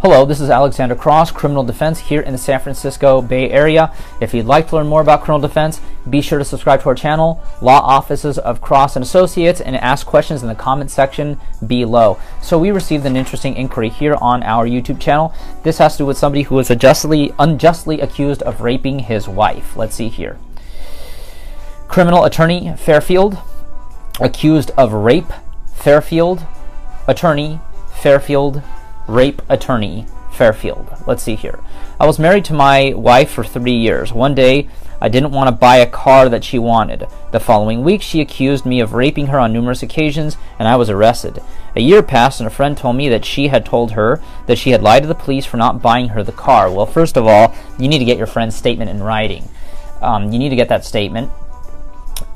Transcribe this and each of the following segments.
Hello, this is Alexander Cross, Criminal Defense here in the San Francisco Bay Area. If you'd like to learn more about criminal defense, be sure to subscribe to our channel, Law Offices of Cross and Associates, and ask questions in the comment section below. So we received an interesting inquiry here on our YouTube channel. This has to do with somebody who was unjustly, unjustly accused of raping his wife. Let's see here. Criminal attorney Fairfield, accused of rape, Fairfield, attorney Fairfield, rape attorney Fairfield. Let's see here. I was married to my wife for three years. One day, I didn't want to buy a car that she wanted. The following week, she accused me of raping her on numerous occasions, and I was arrested. A year passed, and a friend told me that she had told her that she had lied to the police for not buying her the car. Well, first of all, you need to get your friend's statement in writing. Um, you need to get that statement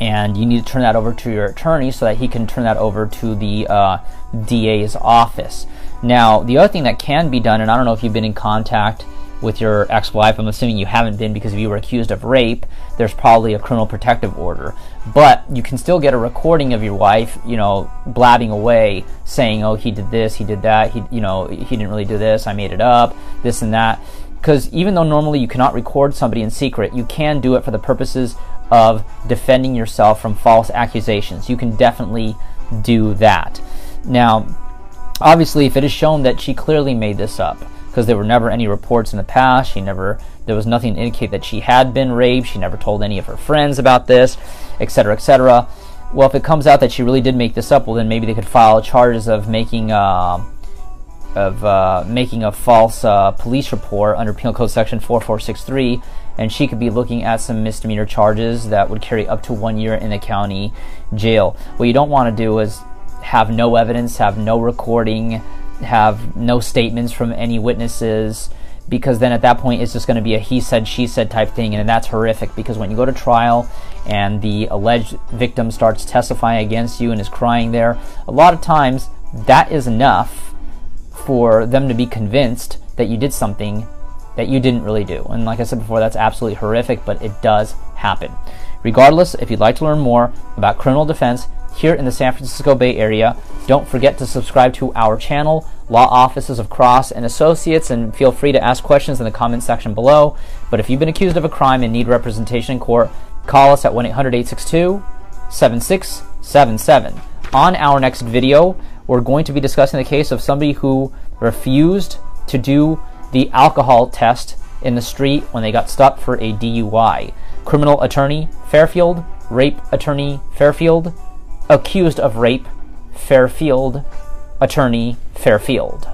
and you need to turn that over to your attorney so that he can turn that over to the uh, DA's office. Now, the other thing that can be done, and I don't know if you've been in contact with your ex-wife, I'm assuming you haven't been because if you were accused of rape, there's probably a criminal protective order. But you can still get a recording of your wife, you know, blabbing away, saying, "Oh, he did this, he did that, he, you know, he didn't really do this, I made it up, this and that." Because even though normally you cannot record somebody in secret, you can do it for the purposes of defending yourself from false accusations. You can definitely do that. Now, obviously, if it is shown that she clearly made this up, because there were never any reports in the past, she never, there was nothing to indicate that she had been raped, she never told any of her friends about this, etc., etc. Well, if it comes out that she really did make this up, well, then maybe they could file charges of making. Uh, of uh, making a false uh, police report under Penal Code Section 4463, and she could be looking at some misdemeanor charges that would carry up to one year in the county jail. What you don't want to do is have no evidence, have no recording, have no statements from any witnesses, because then at that point it's just going to be a he said, she said type thing, and that's horrific because when you go to trial and the alleged victim starts testifying against you and is crying there, a lot of times that is enough for them to be convinced that you did something that you didn't really do. And like I said before, that's absolutely horrific, but it does happen. Regardless, if you'd like to learn more about criminal defense here in the San Francisco Bay Area, don't forget to subscribe to our channel, Law Offices of Cross and Associates, and feel free to ask questions in the comment section below. But if you've been accused of a crime and need representation in court, call us at 1 800 862 7677. On our next video, we're going to be discussing the case of somebody who refused to do the alcohol test in the street when they got stopped for a DUI. Criminal attorney Fairfield, rape attorney Fairfield, accused of rape Fairfield, attorney Fairfield.